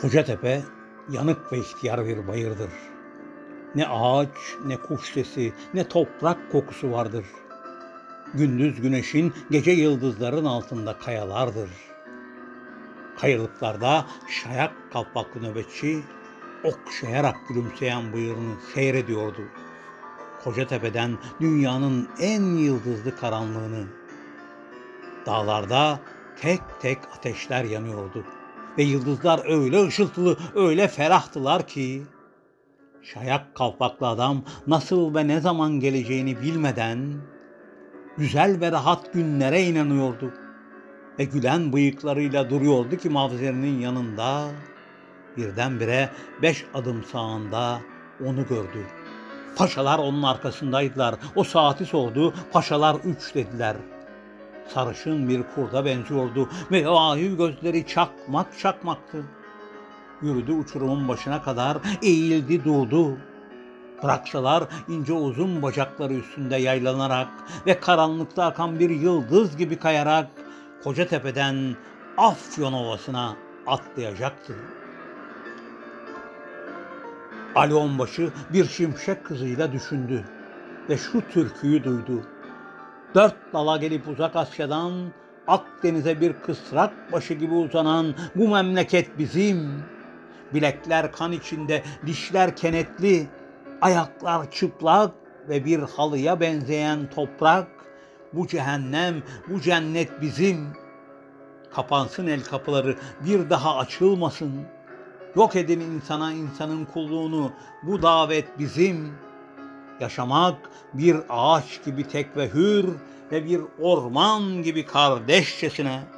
Kocatepe yanık ve ihtiyar bir bayırdır. Ne ağaç, ne kuş sesi, ne toprak kokusu vardır. Gündüz güneşin, gece yıldızların altında kayalardır. Kayalıklarda şayak kalpaklı nöbetçi okşayarak gülümseyen bıyığını seyrediyordu. Kocatepe'den dünyanın en yıldızlı karanlığını. Dağlarda tek tek ateşler yanıyordu. Ve yıldızlar öyle ışıltılı, öyle ferahtılar ki Şayak kalpaklı adam nasıl ve ne zaman geleceğini bilmeden güzel ve rahat günlere inanıyordu. Ve gülen bıyıklarıyla duruyordu ki mavzerinin yanında birdenbire beş adım sağında onu gördü. Paşalar onun arkasındaydılar. O saati sordu. Paşalar üç dediler. Sarışın bir kurda benziyordu ve ahiv gözleri çakmak çakmaktı. Yürüdü uçurumun başına kadar, eğildi durdu. Bıraksalar ince uzun bacakları üstünde yaylanarak ve karanlıkta akan bir yıldız gibi kayarak Kocatepe'den Afyon Ovası'na atlayacaktı. Ali Onbaşı bir şimşek kızıyla düşündü ve şu türküyü duydu. Dört dala gelip uzak Asya'dan Akdeniz'e bir kısrak başı gibi uzanan bu memleket bizim. Bilekler kan içinde, dişler kenetli, ayaklar çıplak ve bir halıya benzeyen toprak. Bu cehennem, bu cennet bizim. Kapansın el kapıları, bir daha açılmasın. Yok edin insana insanın kulluğunu, bu davet bizim. Yaşamak bir ağaç gibi tek ve hür ve bir orman gibi kardeşçesine.''